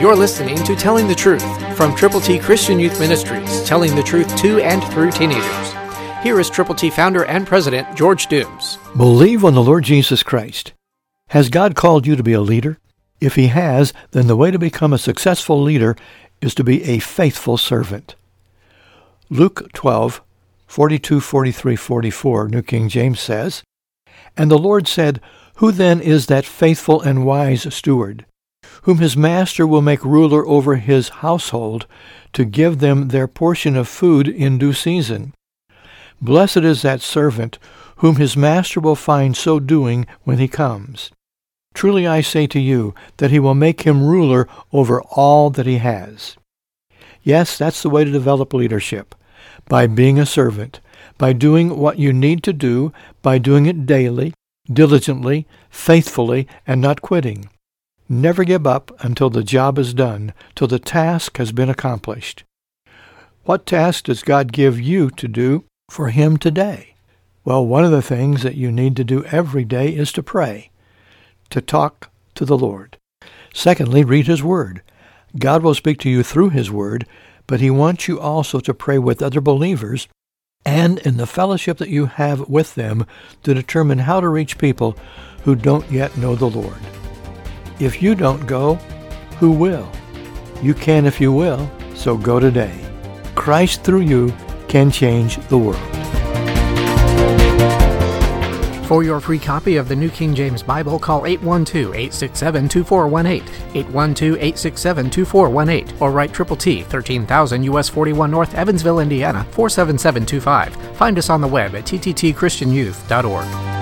You're listening to Telling the Truth from Triple T Christian Youth Ministries, telling the truth to and through teenagers. Here is Triple T founder and president George Dooms. Believe on the Lord Jesus Christ. Has God called you to be a leader? If he has, then the way to become a successful leader is to be a faithful servant. Luke 12, 42, 43, 44, New King James says, And the Lord said, Who then is that faithful and wise steward, whom his master will make ruler over his household, to give them their portion of food in due season? Blessed is that servant whom his master will find so doing when he comes. Truly I say to you that he will make him ruler over all that he has. Yes, that's the way to develop leadership, by being a servant, by doing what you need to do, by doing it daily, diligently, faithfully, and not quitting. Never give up until the job is done, till the task has been accomplished. What task does God give you to do for him today? Well, one of the things that you need to do every day is to pray, to talk to the Lord. Secondly, read his word. God will speak to you through his word, but he wants you also to pray with other believers and in the fellowship that you have with them to determine how to reach people who don't yet know the Lord. If you don't go, who will? You can if you will, so go today. Christ through you can change the world. For your free copy of the New King James Bible, call 812-867-2418, 812-867-2418, or write Triple T, 13,000 US 41 North, Evansville, Indiana, 47725. Find us on the web at tttchristianyouth.org.